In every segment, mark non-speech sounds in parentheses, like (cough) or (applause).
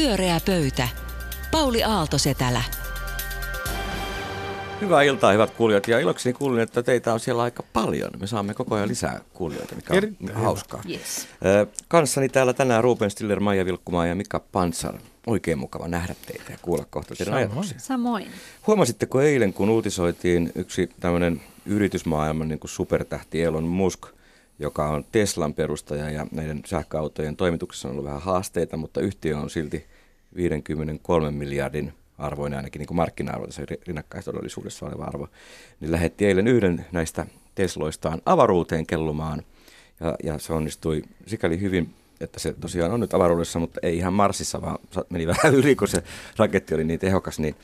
Pyöreä pöytä. Pauli Aalto-Setälä. Hyvää iltaa, hyvät kuulijat. Ja ilokseni kuulin, että teitä on siellä aika paljon. Me saamme koko ajan lisää kuulijoita, mikä on Erittäin hauskaa. Yes. Kanssani täällä tänään Ruben Stiller, Maija Vilkkumaa ja Mika Pansar. Oikein mukava nähdä teitä ja kuulla kohta teidän Samoin. ajatuksia. Samoin. Huomasitteko eilen, kun uutisoitiin yksi tämmöinen yritysmaailman niin kuin supertähti Elon Musk, joka on Teslan perustaja ja näiden sähköautojen toimituksessa on ollut vähän haasteita, mutta yhtiö on silti 53 miljardin arvoinen ainakin niin kuin markkina-arvo, tässä rinnakkaistodellisuudessa oleva arvo, niin lähetti eilen yhden näistä Tesloistaan avaruuteen kellumaan. Ja, ja se onnistui sikäli hyvin, että se tosiaan on nyt avaruudessa, mutta ei ihan Marsissa, vaan meni vähän (laughs) yli, kun se raketti oli niin tehokas, niin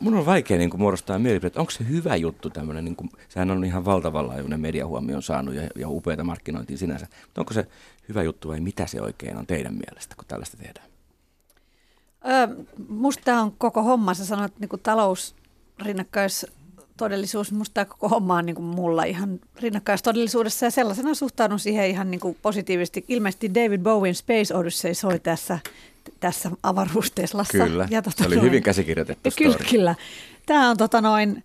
mun on vaikea niin kuin muodostaa mielipide, että onko se hyvä juttu tämmöinen, niin kuin, sehän on ihan valtavan laajuinen mediahuomioon saanut ja, ja upeata markkinointia sinänsä, mutta onko se hyvä juttu vai mitä se oikein on teidän mielestä, kun tällaista tehdään? Öö, musta on koko homma. Sä sanoit niin talous, rinnakkaistodellisuus. Musta tämä koko homma on niin kuin mulla ihan rinnakkaistodellisuudessa ja sellaisena suhtaudun siihen ihan niin kuin positiivisesti. Ilmeisesti David Bowen Space Odyssey soi tässä, tässä avaruusteslassa. Kyllä, Ja tota se oli noin- hyvin käsikirjoitettu Kyllä, story. kyllä. Tämä on tota noin,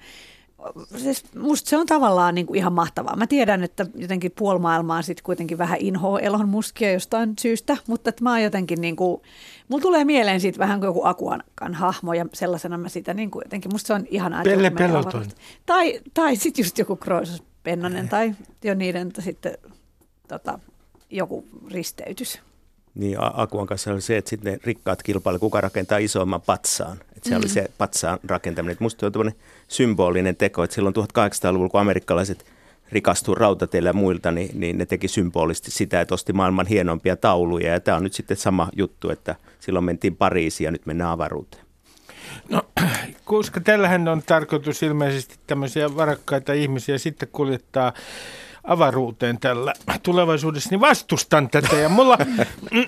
siis musta se on tavallaan niin kuin ihan mahtavaa. Mä tiedän, että jotenkin puolimaailmaa sitten kuitenkin vähän inhoa Elon Muskia jostain syystä, mutta että mä oon jotenkin niin kuin, mulla tulee mieleen siitä vähän kuin joku Akuankan hahmo ja sellaisena mä sitä niin kuin jotenkin, musta se on ihan Pelle Peltonen. Tai, tai sitten just joku Kroisos Pennanen tai jo niiden sitten tota, joku risteytys. Niin Akuan kanssa oli se, että sitten ne rikkaat kilpailu, kuka rakentaa isoimman patsaan. Että se mm. oli se patsaan rakentaminen. Et musta se on tämmöinen symbolinen teko, että silloin 1800-luvulla, kun amerikkalaiset rikastuu rautateillä ja muilta, niin, niin ne teki symbolisesti sitä, että osti maailman hienompia tauluja. Ja tämä on nyt sitten sama juttu, että silloin mentiin Pariisiin ja nyt mennään avaruuteen. No, (clears throat) koska tällähän on tarkoitus ilmeisesti tämmöisiä varakkaita ihmisiä sitten kuljettaa avaruuteen tällä tulevaisuudessa, niin vastustan tätä. Ja mulla,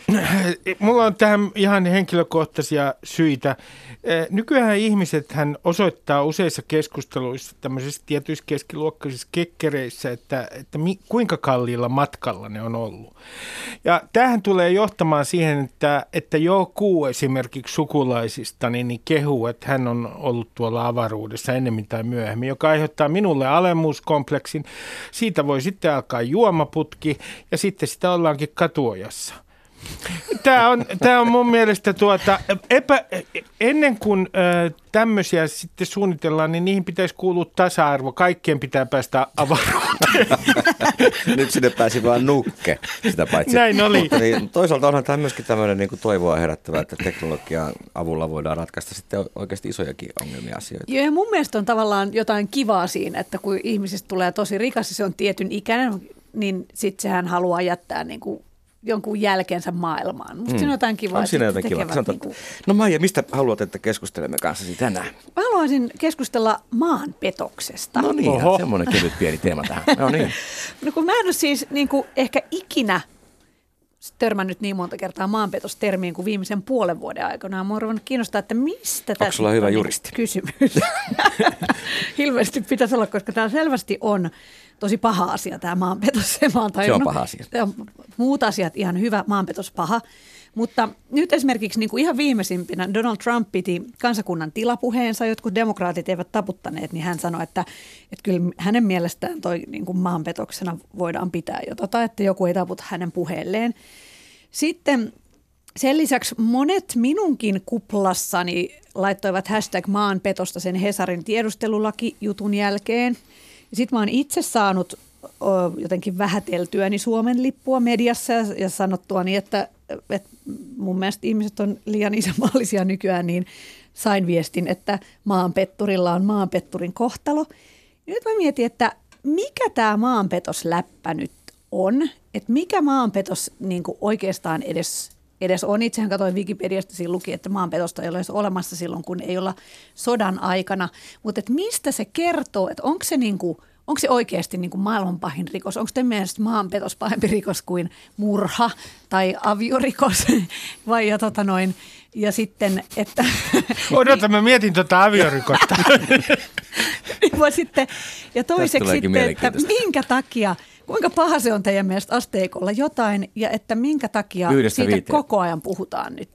(clears throat) mulla on tähän ihan henkilökohtaisia syitä. Eh, Nykyään ihmiset hän osoittaa useissa keskusteluissa tämmöisissä tietyissä keskiluokkaisissa kekkereissä, että, että mi, kuinka kalliilla matkalla ne on ollut. Ja tähän tulee johtamaan siihen, että, että joku esimerkiksi sukulaisista niin, niin kehuu, että hän on ollut tuolla avaruudessa ennemmin tai myöhemmin, joka aiheuttaa minulle alemmuuskompleksin. Siitä voi sitten alkaa juomaputki ja sitten sitä ollaankin katuojassa. Tämä on, tämä on mun mielestä tuota, epä, ennen kuin ö, tämmöisiä sitten suunnitellaan, niin niihin pitäisi kuulua tasa-arvo. Kaikkien pitää päästä avaruuteen. (laughs) Nyt sinne pääsi vaan nukke sitä paitsi. Näin oli. Mutta niin, toisaalta onhan tämä myöskin tämmöinen niin kuin toivoa herättävä, että teknologian avulla voidaan ratkaista sitten oikeasti isojakin ongelmia asioita. Joo, ja mun mielestä on tavallaan jotain kivaa siinä, että kun ihmisestä tulee tosi rikas ja se on tietyn ikäinen, niin sitten sehän haluaa jättää niin kuin jonkun jälkeensä maailmaan. Musta mm. siinä on jotain kivaa. On siinä jotain kivaa. Sanotaan, niinku- No Maija, mistä haluat, että keskustelemme kanssasi tänään? Mä haluaisin keskustella maanpetoksesta. No niin, semmoinen kevyt pieni teema tähän. No niin. (laughs) No kun mä en ole siis niin kuin ehkä ikinä törmännyt niin monta kertaa maanpetostermiin kuin viimeisen puolen vuoden aikana. Mua on ruvennut kiinnostaa, että mistä tässä sulla nyt hyvä on juristi? kysymys. (laughs) Ilmeisesti pitäisi olla, koska tämä selvästi on tosi paha asia, tämä maanpetos. Mä oon tajunnut. paha asia. Muut asiat ihan hyvä, maanpetos paha. Mutta nyt esimerkiksi niin kuin ihan viimeisimpinä Donald Trump piti kansakunnan tilapuheensa, jotkut demokraatit eivät taputtaneet, niin hän sanoi, että, että kyllä hänen mielestään toi niin kuin maanpetoksena voidaan pitää jo tota, että joku ei taputa hänen puheelleen. Sitten sen lisäksi monet minunkin kuplassani laittoivat hashtag maanpetosta sen Hesarin tiedustelulaki-jutun jälkeen. Sitten mä oon itse saanut jotenkin vähäteltyäni Suomen lippua mediassa ja, ja sanottuani, että, että mun mielestä ihmiset on liian isänmaallisia nykyään, niin sain viestin, että maanpetturilla on maanpetturin kohtalo. Nyt mä mietin, että mikä tämä maanpetosläppä nyt on, että mikä maanpetos niin oikeastaan edes edes on. Itsehän katsoin Wikipediasta, siinä luki, että maanpetosta ei ole edes olemassa silloin, kun ei olla sodan aikana. Mutta mistä se kertoo, että onko se, niinku, onko se oikeasti niinku maailman pahin rikos? Onko teidän mielestä maanpetos pahempi rikos kuin murha tai aviorikos? (laughs) Vai ja, tota noin, ja sitten, että... (laughs) Odota, mä mietin tuota aviorikosta. (laughs) Vai sitten, ja toiseksi sitten, että minkä takia, kuinka paha se on teidän mielestä asteikolla jotain, ja että minkä takia Yhdestä siitä viiteen. koko ajan puhutaan nyt?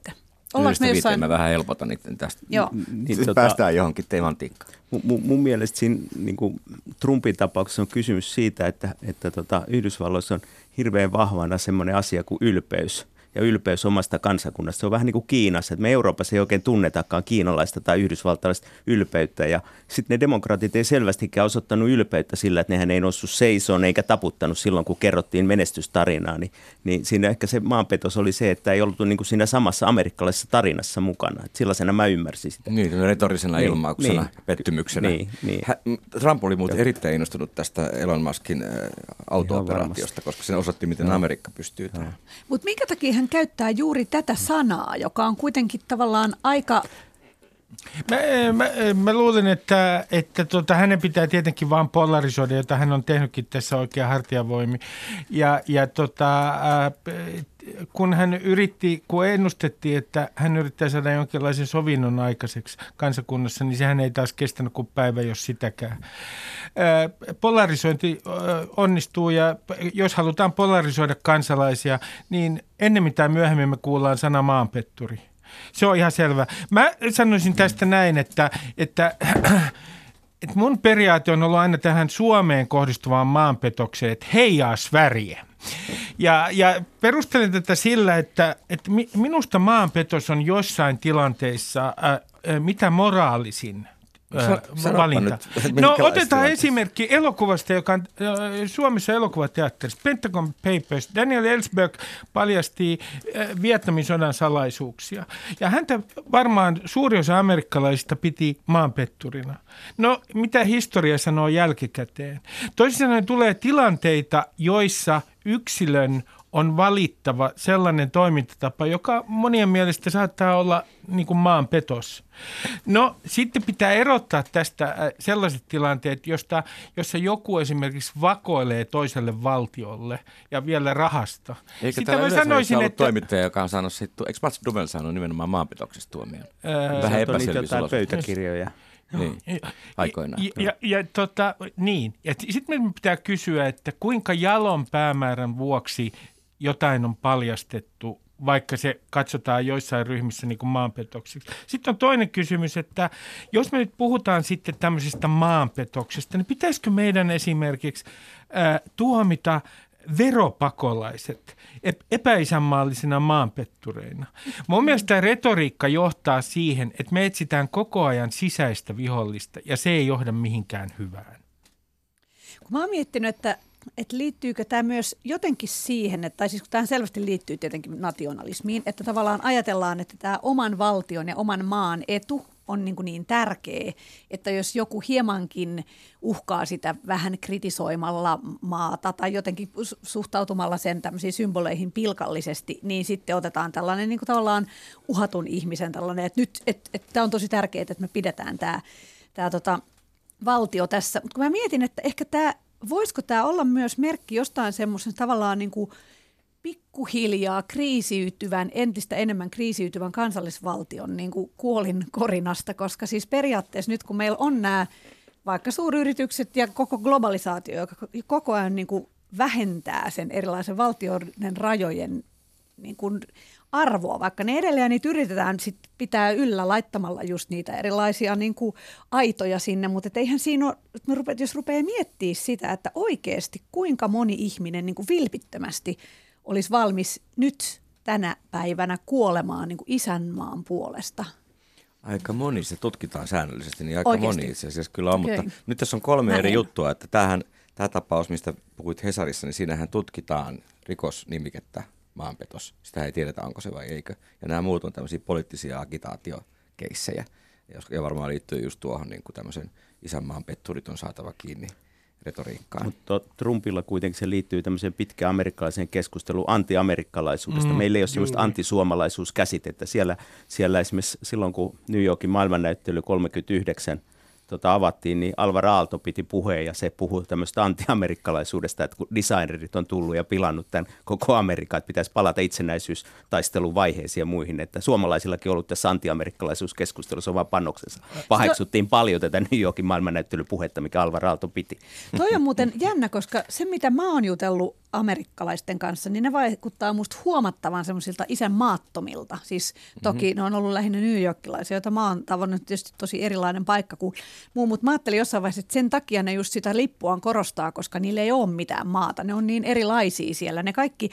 Ollaanko me jossain... mä vähän helpotan niiden tästä. Joo. Niin, Sitten tota, päästään johonkin temantikkaan. mun, mun mielestä siinä niin kuin Trumpin tapauksessa on kysymys siitä, että, että tota, Yhdysvalloissa on hirveän vahvana semmoinen asia kuin ylpeys ja ylpeys omasta kansakunnasta. Se on vähän niin kuin Kiinassa, että me Euroopassa ei oikein tunnetakaan kiinalaista tai yhdysvaltalaista ylpeyttä. Ja sitten ne demokraatit ei selvästikään osoittanut ylpeyttä sillä, että nehän ei noussut seisoon eikä taputtanut silloin, kun kerrottiin menestystarinaa. Niin, niin siinä ehkä se maanpetos oli se, että ei ollut niin kuin siinä samassa amerikkalaisessa tarinassa mukana. Et sellaisena mä ymmärsin sitä. Niin, retorisena Niin, ilmauksena, niin. pettymyksenä. Niin, niin. Hä, Trump oli muuten erittäin innostunut tästä Elon Muskin äh, auto-operaatiosta, varmasti. koska se osoitti, miten Amerikka pystyy tähän. Mutta minkä takia hän käyttää juuri tätä sanaa, joka on kuitenkin tavallaan aika... Mä, mä, mä luulen, että, että tota, hänen pitää tietenkin vaan polarisoida, jota hän on tehnytkin tässä oikein hartiavoimi. Ja, ja tota, ää, kun hän yritti, kun ennustettiin, että hän yrittää saada jonkinlaisen sovinnon aikaiseksi kansakunnassa, niin sehän ei taas kestänyt kuin päivä, jos sitäkään. Ää, Polarisointi ää, onnistuu ja jos halutaan polarisoida kansalaisia, niin ennemmin tai myöhemmin me kuullaan sana maanpetturi. Se on ihan selvä. Mä sanoisin tästä näin, että, että, (clears throat) että mun periaate on ollut aina tähän Suomeen kohdistuvaan maanpetokseen, että heijaa Sverige. Ja, ja perustelen tätä sillä, että, että mi- minusta maanpetos on jossain tilanteissa ää, ää, mitä moraalisin Sa- sanoppa valinta. nyt, no otetaan esimerkki elokuvasta, joka on äh, Suomessa elokuvateatterissa, Pentagon Papers. Daniel Ellsberg paljasti äh, Vietnamin sodan salaisuuksia. Ja häntä varmaan suuri osa amerikkalaisista piti maanpetturina. No, mitä historia sanoo jälkikäteen? Toisin sanoen tulee tilanteita, joissa yksilön on valittava sellainen toimintatapa, joka monien mielestä saattaa olla niin kuin maanpetos. No sitten pitää erottaa tästä äh, sellaiset tilanteet, josta, jossa joku esimerkiksi vakoilee toiselle valtiolle ja vielä rahasta. Eikö Sitä täällä mä sanoisin, ollut että toimittaja, joka on saanut sitten, eikö Mats Duvel saanut nimenomaan maanpetoksesta tuomion? Ää, Vähän epäselvyys pöytäkirjoja. Niin, aikoinaan. Ja, ja, ja tota, niin. Ja sitten meidän pitää kysyä, että kuinka jalon päämäärän vuoksi jotain on paljastettu, vaikka se katsotaan joissain ryhmissä niin kuin maanpetoksiksi. Sitten on toinen kysymys, että jos me nyt puhutaan sitten tämmöisestä maanpetoksesta, niin pitäisikö meidän esimerkiksi ää, tuomita veropakolaiset ep- epäisänmaallisina maanpettureina. Mun mielestä retoriikka johtaa siihen, että me etsitään koko ajan sisäistä vihollista ja se ei johda mihinkään hyvään. Kun mä oon miettinyt, että, että liittyykö tämä myös jotenkin siihen, että, tai siis kun tähän selvästi liittyy tietenkin nationalismiin, että tavallaan ajatellaan, että tämä oman valtion ja oman maan etu on niin, niin tärkeä, että jos joku hiemankin uhkaa sitä vähän kritisoimalla maata tai jotenkin su- suhtautumalla sen tämmöisiin symboleihin pilkallisesti, niin sitten otetaan tällainen niin kuin tavallaan uhatun ihmisen tällainen, että nyt että, että tämä on tosi tärkeää, että me pidetään tämä, tämä tota, valtio tässä. Mutta kun mä mietin, että ehkä tämä, voisiko tämä olla myös merkki jostain semmoisen tavallaan niin kuin pikkuhiljaa kriisiytyvän, entistä enemmän kriisiytyvän kansallisvaltion niin kuin kuolin korinasta, koska siis periaatteessa nyt kun meillä on nämä vaikka suuryritykset ja koko globalisaatio, joka koko ajan niin kuin vähentää sen erilaisen valtioiden rajojen niin kuin arvoa, vaikka ne edelleen niitä yritetään sit pitää yllä laittamalla just niitä erilaisia niin kuin aitoja sinne, mutta eihän siinä ole, me rupeat, jos rupeaa miettimään sitä, että oikeasti kuinka moni ihminen niin kuin vilpittömästi olisi valmis nyt tänä päivänä kuolemaan niin kuin isänmaan puolesta. Aika moni, se tutkitaan säännöllisesti, niin aika Oikeasti? moni itse asiassa kyllä on, mutta nyt tässä on kolme Mä eri en. juttua, että tämähän, tämä tapaus, mistä puhuit Hesarissa, niin siinähän tutkitaan rikosnimikettä maanpetos. Sitä ei tiedetä, onko se vai eikö. Ja nämä muut on tämmöisiä poliittisia agitaatiokeissejä, jos- ja varmaan liittyy just tuohon niin kuin tämmöisen isänmaan petturit on saatava kiinni retoriikkaan. Mutta Trumpilla kuitenkin se liittyy tämmöiseen pitkään amerikkalaiseen keskusteluun antiamerikkalaisuudesta. Mm, Meillä ei ole sellaista juuri. antisuomalaisuuskäsitettä. Siellä, siellä esimerkiksi silloin, kun New Yorkin maailmannäyttely 39 tota, avattiin, niin Alvar Aalto piti puheen ja se puhui tämmöistä antiamerikkalaisuudesta, että kun designerit on tullut ja pilannut tämän koko Amerikan, että pitäisi palata itsenäisyystaistelun vaiheisiin ja muihin, että suomalaisillakin on ollut tässä antiamerikkalaisuuskeskustelussa oma panoksensa. Paheksuttiin paljon tätä New Yorkin maailmannäyttelypuhetta, mikä Alvar Aalto piti. Toi on muuten jännä, koska se mitä mä oon jutellut amerikkalaisten kanssa, niin ne vaikuttaa musta huomattavan semmoisilta isänmaattomilta. Siis toki mm-hmm. ne on ollut lähinnä New Yorkilaisia, joita mä oon tavannut tietysti tosi erilainen paikka kuin muu, mutta mä ajattelin jossain vaiheessa, että sen takia ne just sitä lippuaan korostaa, koska niillä ei ole mitään maata. Ne on niin erilaisia siellä. Ne kaikki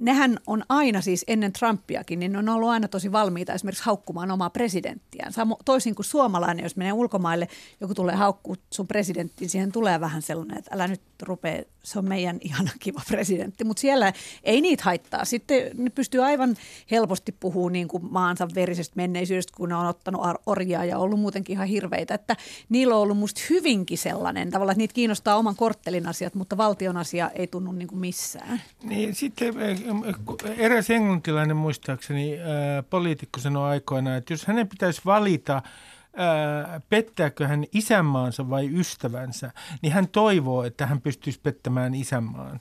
nehän on aina siis ennen Trumpiakin, niin ne on ollut aina tosi valmiita esimerkiksi haukkumaan omaa presidenttiään. Samo, toisin kuin suomalainen, jos menee ulkomaille, joku tulee haukkuu sun presidenttiin, siihen tulee vähän sellainen, että älä nyt rupee, se on meidän ihana kiva presidentti. Mutta siellä ei niitä haittaa. Sitten ne pystyy aivan helposti puhumaan niin kuin maansa verisestä menneisyydestä, kun ne on ottanut orjaa ja ollut muutenkin ihan hirveitä. Että niillä on ollut musta hyvinkin sellainen tavalla, että niitä kiinnostaa oman korttelin asiat, mutta valtion asia ei tunnu niin kuin missään. Niin, sitten eräs englantilainen muistaakseni äh, poliitikko sanoi aikoinaan, että jos hänen pitäisi valita, äh, pettääkö hän isänmaansa vai ystävänsä, niin hän toivoo, että hän pystyisi pettämään isänmaan.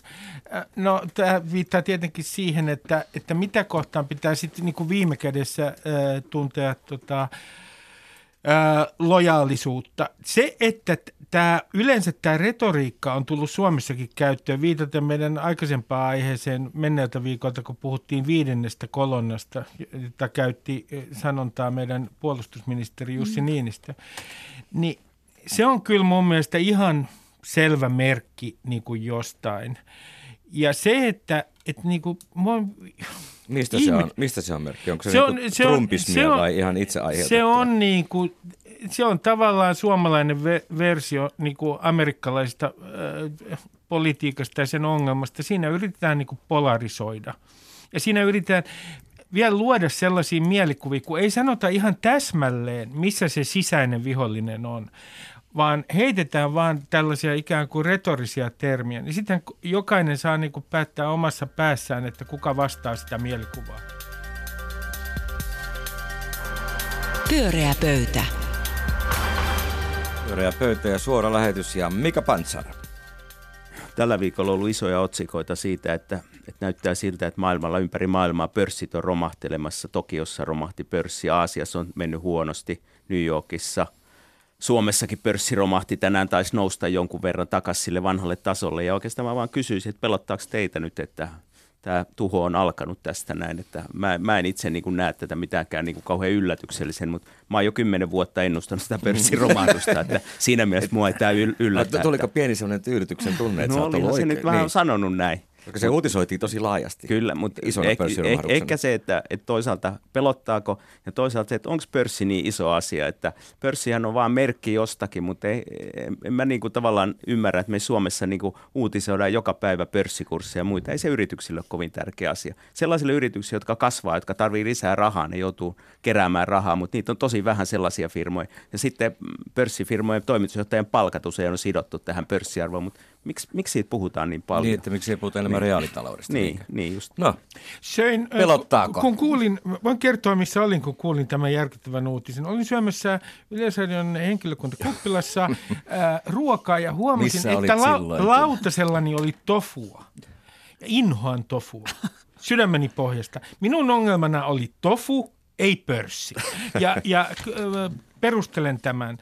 Äh, no, tämä viittaa tietenkin siihen, että, että mitä kohtaan pitää sitten niin kuin viime kädessä äh, tuntea tota, äh, lojaalisuutta. Se, että tämä, yleensä tämä retoriikka on tullut Suomessakin käyttöön viitaten meidän aikaisempaan aiheeseen menneeltä viikolta, kun puhuttiin viidennestä kolonnasta, jota käytti sanontaa meidän puolustusministeri Jussi mm. Niinistö. Niin se on kyllä mun mielestä ihan selvä merkki niin kuin jostain. Ja se, että, että niin kuin, mua, (laughs) Mistä, ihme... se on, mistä se on merkki? Onko se, se, on, niin se trumpismia se on, vai ihan itse aiheutettua? Se on niin kuin, se on tavallaan suomalainen ve- versio niin kuin amerikkalaisesta äh, politiikasta ja sen ongelmasta. Siinä yritetään niin kuin polarisoida. Ja siinä yritetään vielä luoda sellaisia mielikuvia, kun ei sanota ihan täsmälleen, missä se sisäinen vihollinen on, vaan heitetään vaan tällaisia ikään kuin retorisia termiä. Niin sitten jokainen saa niin kuin päättää omassa päässään, että kuka vastaa sitä mielikuvaa. Pyöreä pöytä. Pyöreä pöytä ja suora lähetys ja Mika Pantsar. Tällä viikolla on ollut isoja otsikoita siitä, että, että näyttää siltä, että maailmalla ympäri maailmaa pörssit on romahtelemassa. Tokiossa romahti pörssi, Aasiassa on mennyt huonosti, New Yorkissa – Suomessakin pörssi romahti tänään, taisi nousta jonkun verran takaisin sille vanhalle tasolle. Ja oikeastaan mä vaan kysyisin, että pelottaako teitä nyt, että tämä tuho on alkanut tästä näin. Että mä, mä en itse niin kuin näe tätä mitenkään niin kuin kauhean yllätyksellisen, mutta mä oon jo kymmenen vuotta ennustanut sitä pörssiromahdusta, että siinä mielessä mua ei tämä yllätä. Tuliko pieni sellainen tyydytyksen tunne, että no, sä nyt vähän niin. sanonut näin. Koska se uutisoitiin tosi laajasti. Kyllä, mutta ehkä, eh, ehkä se, että, että toisaalta pelottaako ja toisaalta se, että onko pörssi niin iso asia, että pörssihän on vaan merkki jostakin, mutta ei, en mä niin kuin tavallaan ymmärrä, että me Suomessa niin kuin uutisoidaan joka päivä pörssikursseja ja muita. Ei se yrityksille ole kovin tärkeä asia. Sellaisille yrityksille, jotka kasvaa, jotka tarvii lisää rahaa, ne joutuu keräämään rahaa, mutta niitä on tosi vähän sellaisia firmoja. Ja sitten pörssifirmojen toimitusjohtajan palkatus ei ole sidottu tähän pörssiarvoon, mutta miksi, miksi siitä puhutaan niin paljon? Niin, että miksi ei puhuta enemmän niin. reaalitaloudesta. Niin, niin just. No, Söin, pelottaako? Kun kuulin, voin kertoa missä olin, kun kuulin tämän järkyttävän uutisen. Olin syömässä Yleisradion henkilökuntakuppilassa (laughs) äh, ruokaa ja huomasin, että la- lautasellani oli tofua. Ja inhoan tofua. Sydämeni pohjasta. Minun ongelmana oli tofu, ei pörssi. Ja, ja perustelen tämän.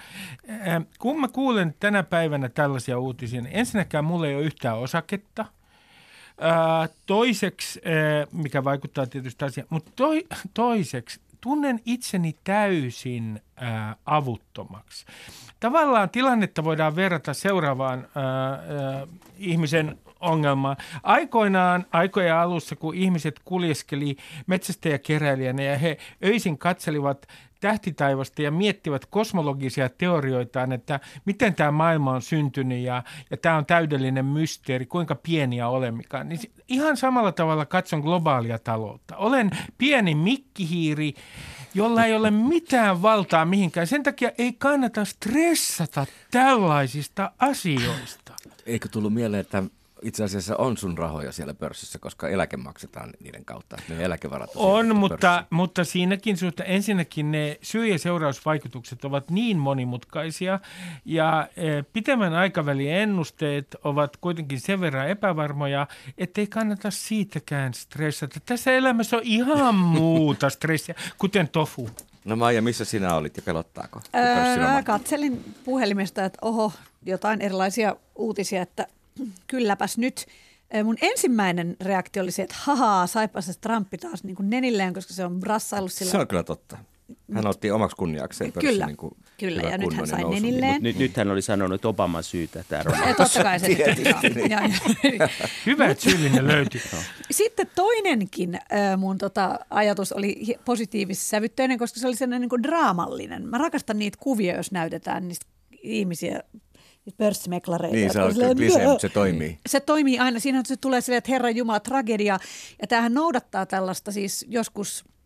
Äh, kun mä kuulen tänä päivänä tällaisia uutisia, niin ensinnäkään mulla ei ole yhtään osaketta. Äh, toiseksi, äh, mikä vaikuttaa tietysti asiaan, mutta toi, toiseksi tunnen itseni täysin avuttomaksi. Tavallaan tilannetta voidaan verrata seuraavaan ihmisen ongelmaan. Aikoinaan, aikojen alussa, kun ihmiset kuljeskeli metsästäjäkeräilijänä ja he öisin katselivat tähtitaivasta ja miettivät kosmologisia teorioitaan, että miten tämä maailma on syntynyt ja, ja tämä on täydellinen mysteeri, kuinka pieniä olemikaan. Niin ihan samalla tavalla katson globaalia taloutta. Olen pieni mikkihiiri, jolla ei ole mitään valtaa mihinkään. Sen takia ei kannata stressata tällaisista asioista. Eikö tullut mieleen, että itse asiassa on sun rahoja siellä pörssissä, koska eläke maksetaan niiden kautta. Ne eläkevarat on, mutta, mutta siinäkin suhta ensinnäkin ne syy- ja seurausvaikutukset ovat niin monimutkaisia ja e, pitemmän aikavälin ennusteet ovat kuitenkin sen verran epävarmoja, ettei kannata siitäkään stressata. Tässä elämässä on ihan (laughs) muuta stressiä, kuten tofu. No Maija, missä sinä olit ja pelottaako? Öö, katselin puhelimesta, että oho, jotain erilaisia uutisia, että kylläpäs nyt. Mun ensimmäinen reaktio oli se, että hahaa, saipa se Trump taas niin kuin nenilleen, koska se on brassaillut sillä. Se on kyllä totta. Hän otti omaksi kunniakseen Kyllä, niin kuin kyllä ja nyt hän sai nousun. nenilleen. Nyt, nyt hän oli sanonut Obaman syytä tämä (laughs) romahdus. Totta kai se (laughs) Hyvä, että syyllinen löytyi. Sitten toinenkin mun tota, ajatus oli positiivis-sävytteinen, koska se oli sellainen niin kuin draamallinen. Mä rakastan niitä kuvia, jos näytetään niistä ihmisiä pörssimeklareita. Niin, se on klisee, mutta se toimii. (laughs) Se toimii aina. Siinä se tulee silleen, että Herra Jumala, tragedia. Ja tämähän noudattaa tällaista siis joskus –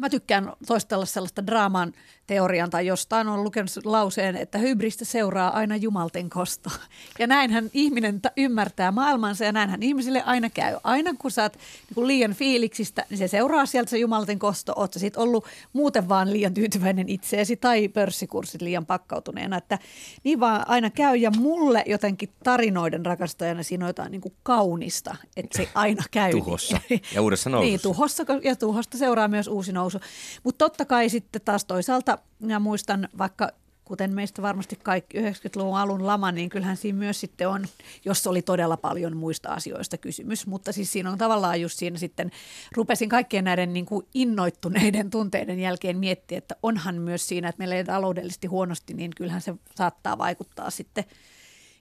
Mä tykkään toistella sellaista draaman teorian tai jostain on lukenut lauseen, että hybristä seuraa aina jumalten kosto. (laughs) Ja näinhän ihminen t- ymmärtää maailmansa ja näinhän ihmisille aina käy. Aina kun sä oot niin liian fiiliksistä, niin se seuraa sieltä se jumalten kosto. Oot sä sit ollut muuten vaan liian tyytyväinen itseesi tai pörssikurssit liian pakkautuneena. Että niin vaan aina käy ja mulle jotenkin tarinoiden rakastajana siinä on jotain niin kuin kaunista, että se aina käy. Tuhossa ja uudessa (laughs) nousussa. niin, tuhossa ja tuhosta seuraa myös uusi nousu. Mutta totta kai sitten taas toisaalta minä muistan vaikka kuten meistä varmasti kaikki 90-luvun alun lama, niin kyllähän siinä myös sitten on, jos oli todella paljon muista asioista kysymys, mutta siis siinä on tavallaan just siinä sitten, rupesin kaikkien näiden niin kuin innoittuneiden (laughs) tunteiden jälkeen miettiä, että onhan myös siinä, että meillä ei taloudellisesti huonosti, niin kyllähän se saattaa vaikuttaa sitten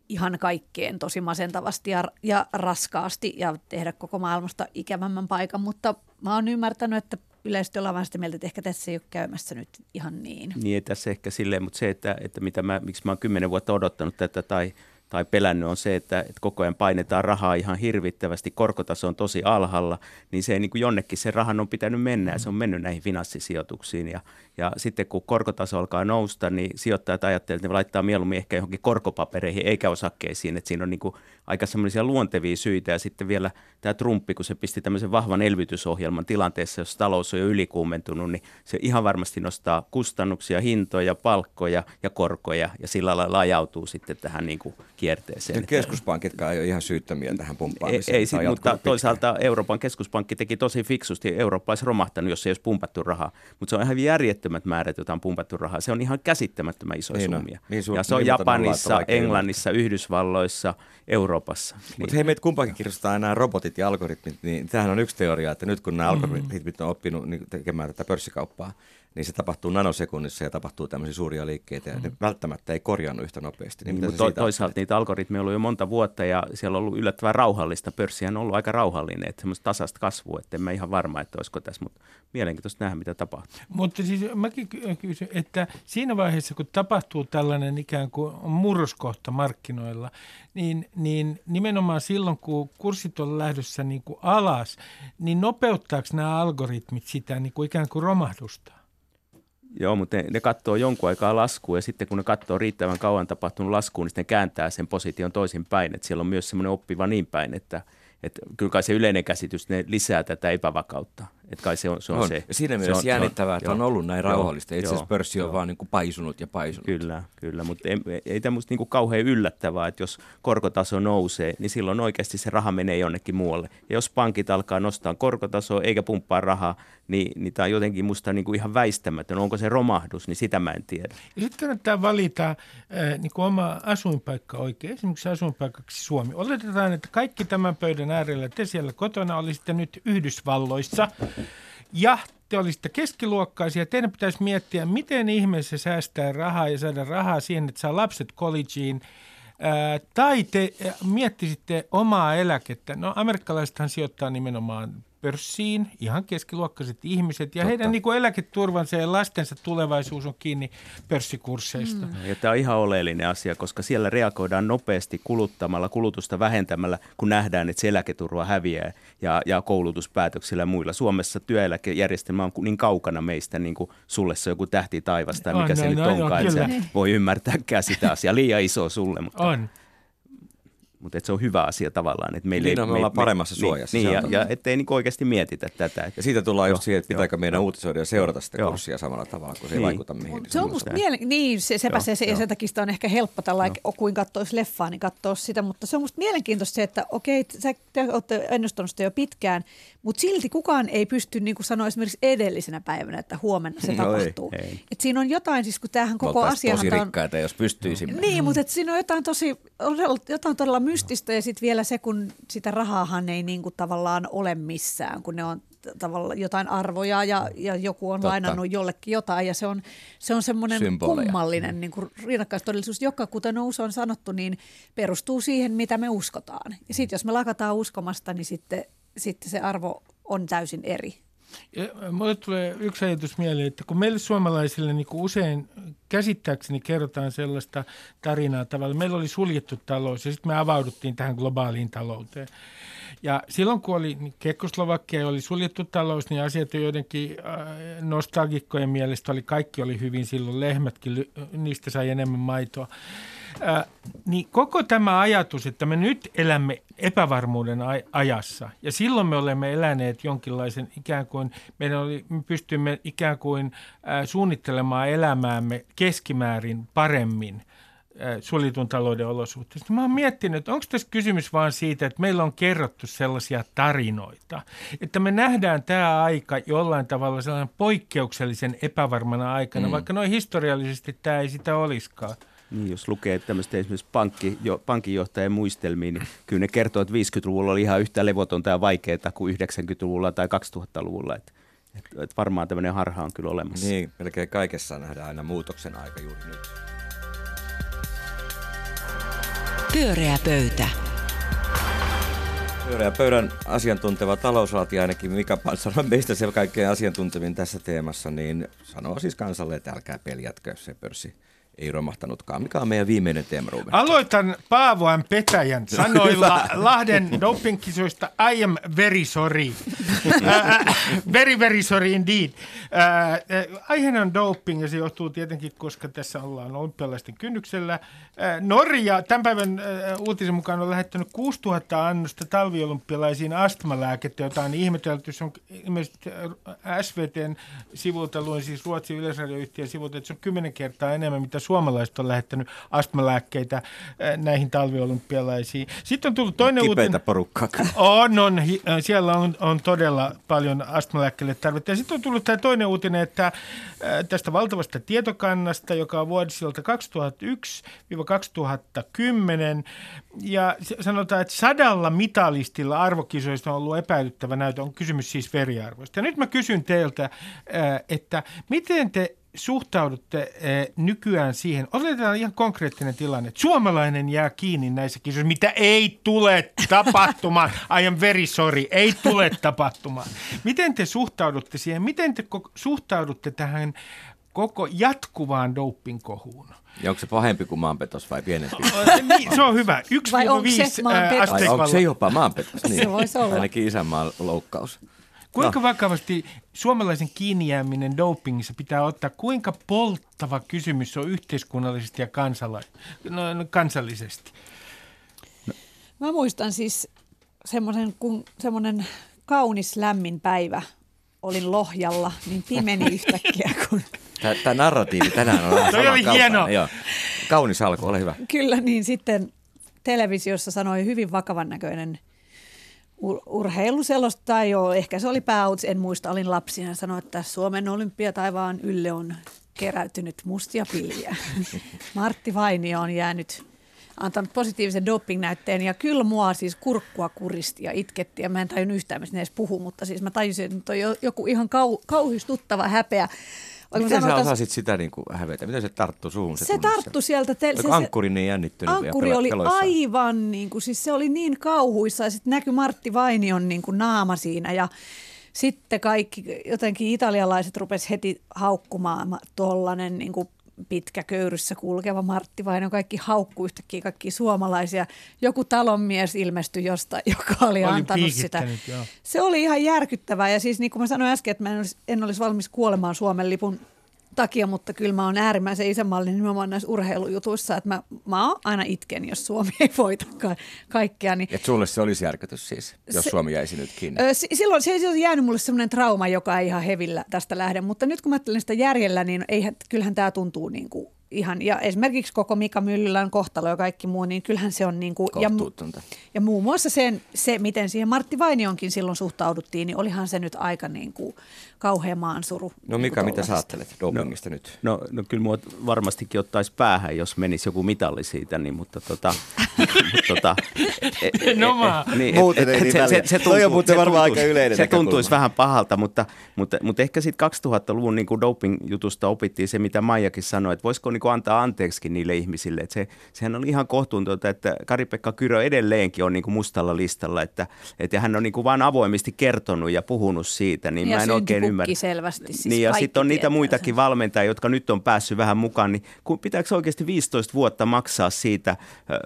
ihan kaikkeen tosi masentavasti ja, ja raskaasti ja tehdä koko maailmasta ikävämmän paikan, mutta mä oon ymmärtänyt, että yleisesti ollaan sitä mieltä, että ehkä tässä ei ole käymässä nyt ihan niin. Niin, tässä ehkä silleen, mutta se, että, että mitä mä, miksi mä oon kymmenen vuotta odottanut tätä tai tai pelännyt on se, että, että koko ajan painetaan rahaa ihan hirvittävästi, korkotaso on tosi alhaalla, niin se niin kuin jonnekin se rahan on pitänyt mennä ja se on mennyt näihin finanssisijoituksiin. Ja, ja sitten kun korkotaso alkaa nousta, niin sijoittajat ajattelevat, että ne laittaa mieluummin ehkä johonkin korkopapereihin eikä osakkeisiin, että siinä on niin kuin aika semmoisia luontevia syitä ja sitten vielä tämä Trumpi, kun se pisti tämmöisen vahvan elvytysohjelman tilanteessa, jos talous on jo ylikuumentunut, niin se ihan varmasti nostaa kustannuksia, hintoja, palkkoja ja korkoja ja sillä lailla ajautuu sitten tähän niin kuin kierteeseen. Keskuspankitkaan ei ole ihan syyttömiä tähän pumppaamiseen. Ei, ei sit, mutta pitkään. toisaalta Euroopan keskuspankki teki tosi fiksusti. Eurooppa olisi romahtanut, jos ei olisi pumpattu rahaa. Mutta se on ihan järjettömät määrät, joita on pumpattu rahaa. Se on ihan käsittämättömän iso niin summia. Niin suur, ja se on niin Japanissa, Englannissa, Yhdysvalloissa, Euroopassa. Mutta niin. hei, meitä kumpakin kirjoittaa nämä robotit ja algoritmit, niin tämähän on yksi teoria, että nyt kun nämä mm-hmm. algoritmit on oppinut niin tekemään tätä pörssikauppaa, niin se tapahtuu nanosekunnissa ja tapahtuu tämmöisiä suuria liikkeitä ja mm. ne välttämättä ei korjannut yhtä nopeasti. Niin niin, to, toisaalta niitä algoritmeja on ollut jo monta vuotta ja siellä on ollut yllättävän rauhallista. Pörssihän on ollut aika rauhallinen, että semmoista tasasta kasvua, että en mä ihan varma, että olisiko tässä, mutta mielenkiintoista nähdä, mitä tapahtuu. Mutta siis mäkin kysyn, että siinä vaiheessa, kun tapahtuu tällainen ikään kuin murroskohta markkinoilla, niin, niin nimenomaan silloin, kun kurssit on lähdössä niin kuin alas, niin nopeuttaako nämä algoritmit sitä niin kuin ikään kuin romahdusta? Joo, mutta ne, ne katsoo jonkun aikaa laskua ja sitten kun ne katsoo riittävän kauan tapahtunut laskuun, niin sitten kääntää sen position toisin päin. Että siellä on myös semmoinen oppiva niin päin, että, että kyllä kai se yleinen käsitys, ne lisää tätä epävakautta. Että kai se on, se on, on. se. Ja siinä mielessä jännittävää, että on ollut näin rauhallista. Itse asiassa pörssi on joo. vaan niin kuin paisunut ja paisunut. Kyllä, kyllä. Mutta ei, ei tämmöistä niin kuin kauhean yllättävää, että jos korkotaso nousee, niin silloin oikeasti se raha menee jonnekin muualle. Ja jos pankit alkaa nostaa korkotasoa eikä pumppaa rahaa, niin, niin tämä on jotenkin musta niin kuin ihan väistämätön. Onko se romahdus, niin sitä mä en tiedä. Ja sitten kannattaa valita äh, niin kuin oma asuinpaikka oikein. Esimerkiksi asuinpaikaksi Suomi. Oletetaan, että kaikki tämän pöydän äärellä, te siellä kotona olisitte nyt Yhdysvalloissa – ja te olisitte keskiluokkaisia, teidän pitäisi miettiä, miten ihmeessä säästää rahaa ja saada rahaa siihen, että saa lapset collegeen. Tai te miettisitte omaa eläkettä. No amerikkalaisethan sijoittaa nimenomaan pörssiin, ihan keskiluokkaiset ihmiset, ja Totta. heidän niin kuin eläketurvansa ja lastensa tulevaisuus on kiinni pörssikursseista. Mm. Ja tämä on ihan oleellinen asia, koska siellä reagoidaan nopeasti kuluttamalla, kulutusta vähentämällä, kun nähdään, että se eläketurva häviää ja, ja koulutuspäätöksillä ja muilla. Suomessa työeläkejärjestelmä on niin kaukana meistä, niin kuin sulle se on joku tähti taivasta, mikä on, se no, nyt no, onkaan, että voi ymmärtääkään sitä asiaa. Liian iso sulle. Mutta... On. Mutta se on hyvä asia tavallaan. Että meille, niin, no, me, me ollaan paremmassa me, suojassa. Niin, niin ja, ja ettei niin oikeasti mietitä tätä. Ja siitä tullaan just siihen, että pitääkö meidän uutisoida ja seurata sitä joo. kurssia samalla tavalla, kun se ei niin. vaikuta mihin. Se on musta mielen... Niin, se, sepä joo, se, se ja sen takia sitä on ehkä helppo tällä kuin katsoisi leffaa, niin katsoa sitä, mutta se on musta mielenkiintoista se, että okei, sä olette ennustanut sitä jo pitkään, mutta silti kukaan ei pysty niin kuin sanoa esimerkiksi edellisenä päivänä, että huomenna se no tapahtuu. Ei, ei. Et siinä on jotain, siis kun tämähän koko asia... tosi rikkaita, on... jos pystyisimme. Niin, mutta et siinä on jotain tosi, jotain todella mystistä ja sitten vielä se, kun sitä rahaahan ei niin kuin tavallaan ole missään, kun ne on tavallaan jotain arvoja ja, ja joku on Totta. lainannut jollekin jotain ja se on, se on semmoinen Symboleja. kummallinen niin kuin rinnakkaistodellisuus, joka kuten on usein sanottu, niin perustuu siihen, mitä me uskotaan. Ja sitten jos me lakataan uskomasta, niin sitten, sitten se arvo on täysin eri. Ja mulle tulee yksi ajatus mieleen, että kun meille suomalaisille niin kuin usein käsittääkseni kerrotaan sellaista tarinaa tavalla, meillä oli suljettu talous ja sitten me avauduttiin tähän globaaliin talouteen. Ja silloin kun oli niin Kekkoslovakia oli suljettu talous, niin asiat joidenkin äh, nostalgikkojen mielestä oli, kaikki oli hyvin silloin, lehmätkin, niistä sai enemmän maitoa. Äh, niin koko tämä ajatus, että me nyt elämme epävarmuuden ajassa ja silloin me olemme eläneet jonkinlaisen ikään kuin, meidän oli, me pystymme ikään kuin äh, suunnittelemaan elämäämme keskimäärin paremmin suljetun talouden olosuhteista. Mä oon miettinyt, että onko tässä kysymys vaan siitä, että meillä on kerrottu sellaisia tarinoita, että me nähdään tämä aika jollain tavalla sellainen poikkeuksellisen epävarmana aikana, mm. vaikka noin historiallisesti tämä ei sitä olisikaan. Niin, jos lukee tämmöistä esimerkiksi pankki, jo, pankinjohtajan muistelmiin, niin kyllä ne kertoo, että 50-luvulla oli ihan yhtä levotonta ja vaikeaa kuin 90-luvulla tai 2000-luvulla. Että, että, että varmaan tämmöinen harha on kyllä olemassa. Niin, melkein kaikessa nähdään aina muutoksen aika juuri nyt. Pyöreä pöytä. Pyöreä pöydän asiantunteva talousalati ainakin Mika Pantsar on meistä se kaikkein asiantuntevin tässä teemassa, niin sanoo siis kansalle, että älkää peljätkö se pörssi ei romahtanutkaan. Mikä on meidän viimeinen teema, Ruben? Aloitan Paavoan Petäjän (laughs) sanoilla Lahden dopingkisoista I am very sorry. uh, (laughs) very, very sorry indeed. Uh, aiheena on doping ja se johtuu tietenkin, koska tässä ollaan olympialaisten kynnyksellä. Norja tämän päivän uutisen mukaan on lähettänyt 6000 annosta talviolympialaisiin astmalääkettä, jota on ihmetelty. Se on ilmeisesti SVTn sivulta, luin siis Ruotsin yleisradioyhtiön sivulta, että se on kymmenen kertaa enemmän, mitä suomalaiset on lähettänyt astmalääkkeitä äh, näihin talviolympialaisiin. Sitten on tullut toinen uutinen. porukkaa. On, on. Äh, siellä on, on todella paljon astmalääkkeille tarvetta. Ja sitten on tullut tämä toinen uutinen, että äh, tästä valtavasta tietokannasta, joka on vuodisilta 2001-2010, ja sanotaan, että sadalla mitalistilla arvokisoista on ollut epäilyttävä näytö. On kysymys siis veriarvoista. Ja nyt mä kysyn teiltä, että miten te suhtaudutte eh, nykyään siihen, otetaan ihan konkreettinen tilanne, että suomalainen jää kiinni näissä kisoissa, mitä ei tule tapahtumaan. (laughs) I am very sorry, ei tule tapahtumaan. Miten te suhtaudutte siihen? Miten te suhtaudutte tähän koko jatkuvaan dopingkohuun? Ja onko se pahempi kuin maanpetos vai pienempi? niin, se on hyvä. 1-5 asteikvalla. Onko se jopa maanpetos? Niin. Se voisi olla. Ainakin isänmaan loukkaus. Kuinka no. vakavasti suomalaisen kiinnijääminen dopingissa pitää ottaa? Kuinka polttava kysymys on yhteiskunnallisesti ja kansala- no, no, kansallisesti? No. Mä muistan siis semmoisen, kun semmoinen kaunis lämmin päivä olin Lohjalla, niin pimeni (laughs) yhtäkkiä. Kun... Tämä narratiivi tänään on vähän oli hieno. Joo. Kaunis alku, ole hyvä. Kyllä, niin sitten televisiossa sanoi hyvin vakavan näköinen ur- urheiluselosta tai joo, ehkä se oli pääuutis, en muista, olin lapsi. Hän sanoi, että Suomen olympiataivaan ylle on keräytynyt mustia pilviä. (laughs) Martti Vainio on jäänyt antanut positiivisen dopingnäytteen ja kyllä mua siis kurkkua kuristi ja itketti ja mä en tajunnut yhtään, mistä ne edes puhu, mutta siis mä tajusin, että on joku ihan kau- kauhistuttava häpeä Miten sä osasit sitä niin kuin hävetä? Miten se tarttu suun? Se, se tarttu sieltä. Te, se, ankkuri niin jännittynyt Ankkuri oli peloissaan. aivan, niin kuin, siis se oli niin kauhuissa ja sitten näkyi Martti Vainion niin kuin naama siinä ja sitten kaikki jotenkin italialaiset rupes heti haukkumaan tuollainen niin kuin pitkä köyryssä kulkeva Martti Vaino, kaikki haukkuu yhtäkkiä kaikki suomalaisia. Joku talonmies ilmestyi jostain, joka oli, oli antanut sitä. Joo. Se oli ihan järkyttävää ja siis niin kuin mä sanoin äsken, että mä en olisi, en olisi valmis kuolemaan Suomen lipun takia, mutta kyllä mä oon äärimmäisen isänmaallinen nimenomaan näissä urheilujutuissa, että mä, mä oon aina itken, jos Suomi ei voita ka- kaikkea. Niin Et sulle se olisi järkytys siis, jos Se- Suomi jäisi nyt kiinni. Ö, si- silloin se ei jäänyt mulle sellainen trauma, joka ei ihan hevillä tästä lähde, mutta nyt kun mä ajattelen sitä järjellä, niin eihän, kyllähän tämä tuntuu niin kuin ihan, ja esimerkiksi koko Mika Myllylän kohtalo ja kaikki muu, niin kyllähän se on niin kuin, ja, ja muun muassa sen, se, miten siihen Martti Vainionkin silloin suhtauduttiin, niin olihan se nyt aika niin kuin kauhea maansuru. No niin Mika, mitä sä ajattelet dopingista nyt? No, no kyllä mua varmastikin ottaisi päähän, jos menisi joku mitalli siitä, niin, mutta tota, (laughs) mutta tota, e- No mä. niin, Muuten ei niin väliä. Toi on muuten varmaan aika yleinen Se tuntuisi vähän pahalta, mutta, mutta, mutta ehkä sitten 2000-luvun niin kuin doping-jutusta opittiin se, mitä Maijakin sanoi, että voisiko niin kuin antaa anteeksikin niille ihmisille. Että se, sehän on ihan kohtuutonta, että Kari-Pekka Kyrö edelleenkin on niin kuin mustalla listalla, että, että hän on niin kuin vaan avoimesti kertonut ja puhunut siitä, niin Ja mä en oikein ymmärrä. selvästi, siis niin ja sitten on niitä muitakin sen. valmentajia, jotka nyt on päässyt vähän mukaan, niin kun pitääkö oikeasti 15 vuotta maksaa siitä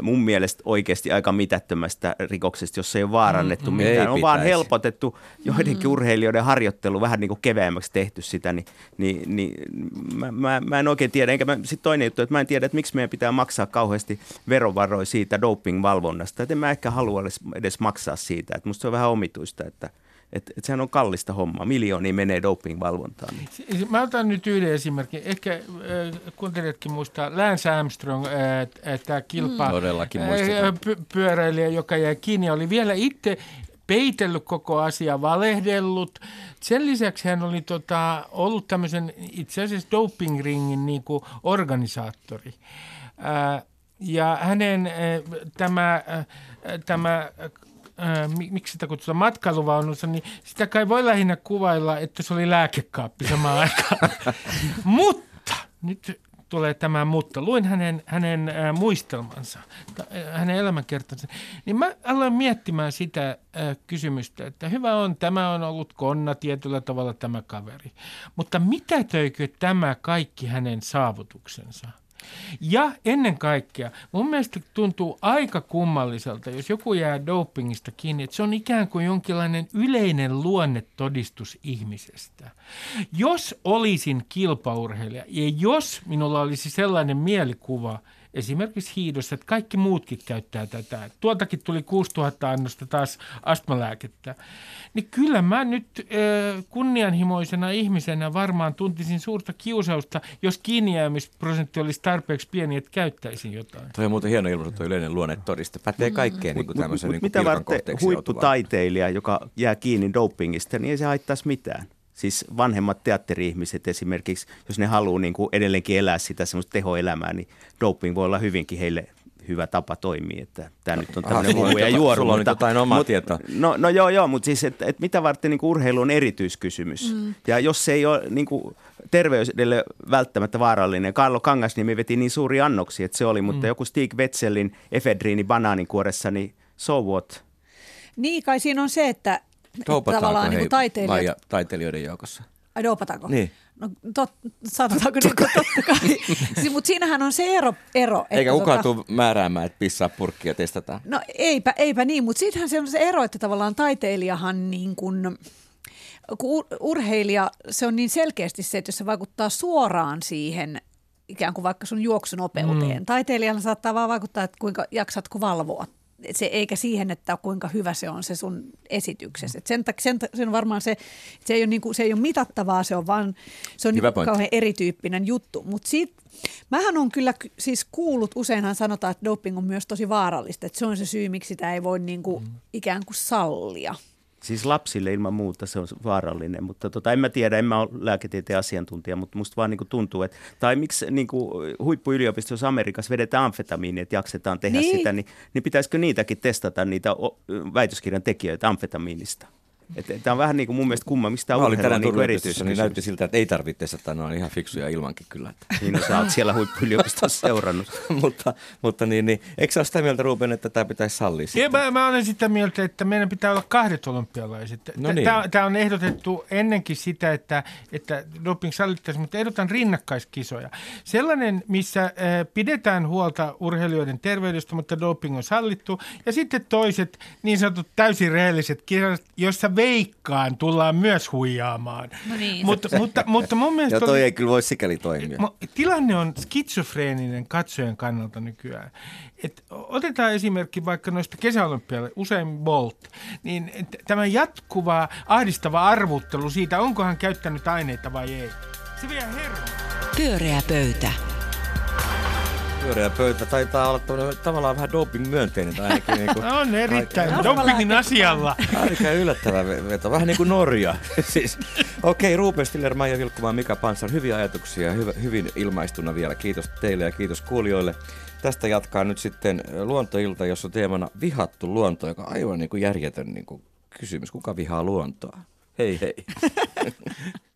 mun mielestä oikeasti aika mitättömästä rikoksesta, jos ei ole vaarannettu Mm, mitään. ei on vaan pitäisi. helpotettu joidenkin urheilijoiden harjoittelu, vähän niin kuin keveämmäksi tehty sitä, niin, niin, niin mä, mä, mä, en oikein tiedä. Enkä sitten toinen juttu, että mä en tiedä, että miksi meidän pitää maksaa kauheasti verovaroja siitä doping-valvonnasta. Että en mä ehkä halua edes, edes maksaa siitä. Että musta se on vähän omituista, että et, et sehän on kallista hommaa. Miljoonia menee doping-valvontaan. Niin. Mä otan nyt yhden esimerkin. Ehkä äh, kuuntelijatkin muistaa Lance Armstrong, äh, tämä kilpa Todellakin muistetaan. äh, py- pyöräilijä, joka jäi kiinni, oli vielä itse peitellyt koko asia, valehdellut. Sen lisäksi hän oli tota, ollut tämmöisen itse asiassa dopingringin niin kuin organisaattori. Äh, ja hänen äh, tämä, äh, tämä mi- miksi sitä kutsutaan matkailuvaunussa, niin sitä kai voi lähinnä kuvailla, että se oli lääkekaappi samaan aikaan. (laughs) mutta, nyt tulee tämä mutta. Luin hänen, hänen äh, muistelmansa, ta- äh, hänen elämänkertansa. Niin mä aloin miettimään sitä äh, kysymystä, että hyvä on, tämä on ollut konna tietyllä tavalla tämä kaveri. Mutta mitä töikö tämä kaikki hänen saavutuksensa? Ja ennen kaikkea, mun mielestä tuntuu aika kummalliselta, jos joku jää dopingista kiinni, että se on ikään kuin jonkinlainen yleinen luonnetodistus ihmisestä. Jos olisin kilpaurheilija ja jos minulla olisi sellainen mielikuva, esimerkiksi hiidossa, että kaikki muutkin käyttää tätä. Tuoltakin tuli 6000 annosta taas astmalääkettä. Niin kyllä mä nyt kunnianhimoisena ihmisenä varmaan tuntisin suurta kiusausta, jos kiinnijäämisprosentti olisi tarpeeksi pieni, että käyttäisin jotain. Toi on muuten hieno ilmaisu, tuo yleinen luonnetodiste. Pätee kaikkeen niin kuin tämmöisen mut niin kuin mitä varten huipputaiteilija, joka jää kiinni dopingista, niin ei se haittaisi mitään. Siis vanhemmat teatteri-ihmiset esimerkiksi, jos ne haluaa niin kuin edelleenkin elää sitä semmoista tehoelämää, niin doping voi olla hyvinkin heille hyvä tapa toimia. Että tämä nyt on tämmöinen huhu ja juoru. sulla on mutta- nyt jotain omaa mut- tietoa. No, no joo, joo, mutta siis, että et mitä varten niin kuin urheilu on erityiskysymys. Mm. Ja jos se ei ole niin kuin terveydelle välttämättä vaarallinen. Karlo Kangasniemi veti niin suuri annoksia, että se oli, mutta joku Stig Wetzelin efedriini banaaninkuoressa, niin so what? Niin kai siinä on se, että, niin hei kuin taiteilijat... Maija taiteilijoiden joukossa? Ai dopataanko? Niin. No tot, sanotaanko niin kuin totta kai. (laughs) si, mutta siinähän on se ero. ero Eikä että kukaan tota- tule määräämään, että pissaa purkkia ja testataan. No eipä, eipä niin, mutta siitähän se on se ero, että tavallaan taiteilijahan niin kuin, kun ur- urheilija, se on niin selkeästi se, että jos se vaikuttaa suoraan siihen ikään kuin vaikka sun juoksunopeuteen. Mm. Taiteilijalla saattaa vaan vaikuttaa, että kuinka jaksatko valvoa. Se, eikä siihen, että kuinka hyvä se on se sun esityksessä. Et sen, sen, sen varmaan se, se, ei ole niinku, se ei ole mitattavaa, se on vaan se on niinku kauhean erityyppinen juttu. Mutta mähän on kyllä ky- siis kuullut, useinhan sanotaan, että doping on myös tosi vaarallista. Että se on se syy, miksi sitä ei voi niinku Mm. ikään kuin sallia. Siis lapsille ilman muuta se on vaarallinen, mutta tota, en mä tiedä, en mä ole lääketieteen asiantuntija, mutta musta vaan niinku tuntuu, että, tai miksi niinku huippuyliopistossa Amerikassa vedetään amfetamiini, että jaksetaan tehdä Niin. sitä, niin, niin pitäisikö niitäkin testata, niitä väitöskirjan tekijöitä amfetamiinista? Tämä on vähän niin kuin mun mielestä kumma, miksi tämä on tänään niin yliopistossa, niin näytti siltä, että ei tarvitse testata, ne on ihan fiksuja ilmankin kyllä. Että. (laughs) Niin, no, sä oot siellä huippuyliopistossa seurannut. (laughs) mutta, mutta niin, niin, eikö sä ole sitä mieltä, Ruben, että tämä pitäisi sallia Ja sitten? mä, mä olen sitä mieltä, että meidän pitää olla kahdet olympialaiset. No niin. Tämä on ehdotettu ennenkin sitä, että, että doping sallittaisiin, mutta ehdotan rinnakkaiskisoja. Sellainen, missä äh, pidetään huolta urheilijoiden terveydestä, mutta doping on sallittu. Ja sitten toiset niin sanotut täysin rehelliset kisat, joissa veikkaan, tullaan myös huijaamaan. No niin. Mutta, mutta, mutta mun mielestä... Ja toi oli- ei kyllä voi sikäli toimia. Tilanne on skitsofreeninen katsojen kannalta nykyään. Et otetaan esimerkki vaikka noista kesäolympialle, usein Bolt, niin tämä jatkuva ahdistava arvuttelu siitä, onko hän käyttänyt aineita vai ei. Se vie hermo. Pyöreä pöytä. Pyöreä pöytä taitaa olla tavallaan vähän doping-myönteinen. Tai ainakin niin kuin, (laughs) On erittäin Aika- dopingin asialla. aika yllättävä veto. Vähän niin kuin Norja. (laughs) siis, Okei, okay, Ruben Stiller, Maija Vilkkumaan, Mika Pansar. Hyviä ajatuksia ja hyvä, hyvin ilmaistuna vielä. Kiitos teille ja kiitos kuulijoille. Tästä jatkaa nyt sitten luontoilta, jossa on teemana vihattu luonto, joka on aivan niin kuin järjetön niin kuin kysymys. Kuka vihaa luontoa? Hei hei. (laughs)